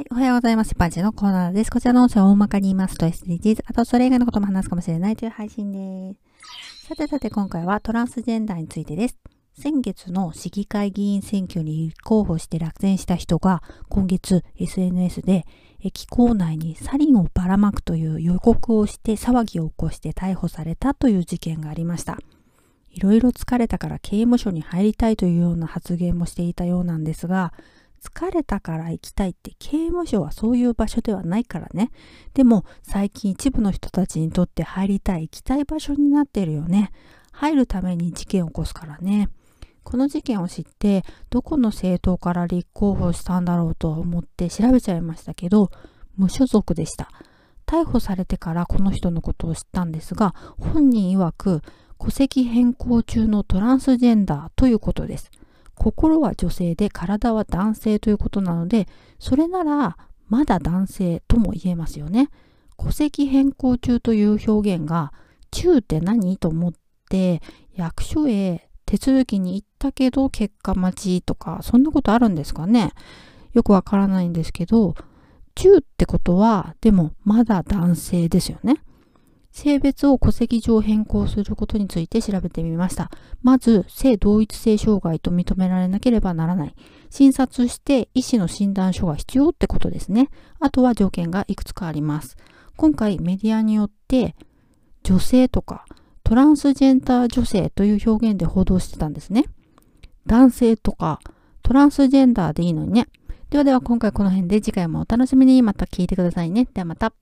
はい、おはようございます。パンチのコーナーです。こちらの音声を大まかに言いますと SDGs、あとそれ以外のことも話すかもしれないという配信です。さてさて今回はトランスジェンダーについてです。先月の市議会議員選挙に立候補して落選した人が今月 SNS で駅構内にサリンをばらまくという予告をして騒ぎを起こして逮捕されたという事件がありました。いろいろ疲れたから刑務所に入りたいというような発言もしていたようなんですが、疲れたから行きたいって刑務所はそういう場所ではないからね。でも最近一部の人たちにとって入りたい行きたい場所になってるよね。入るために事件を起こすからね。この事件を知ってどこの政党から立候補したんだろうと思って調べちゃいましたけど無所属でした。逮捕されてからこの人のことを知ったんですが本人曰く戸籍変更中のトランスジェンダーということです。心は女性で体は男性ということなので、それならまだ男性とも言えますよね。戸籍変更中という表現が、中って何？と思って役所へ手続きに行ったけど結果待ちとか、そんなことあるんですかねよくわからないんですけど、中ってことは、でもまだ男性ですよね。性別を戸籍上変更することについて調べてみました。まず、性同一性障害と認められなければならない。診察して医師の診断書が必要ってことですね。あとは条件がいくつかあります。今回メディアによって女性とかトランスジェンダー女性という表現で報道してたんですね。男性とかトランスジェンダーでいいのにね。ではでは今回この辺で次回もお楽しみにまた聞いてくださいね。ではまた。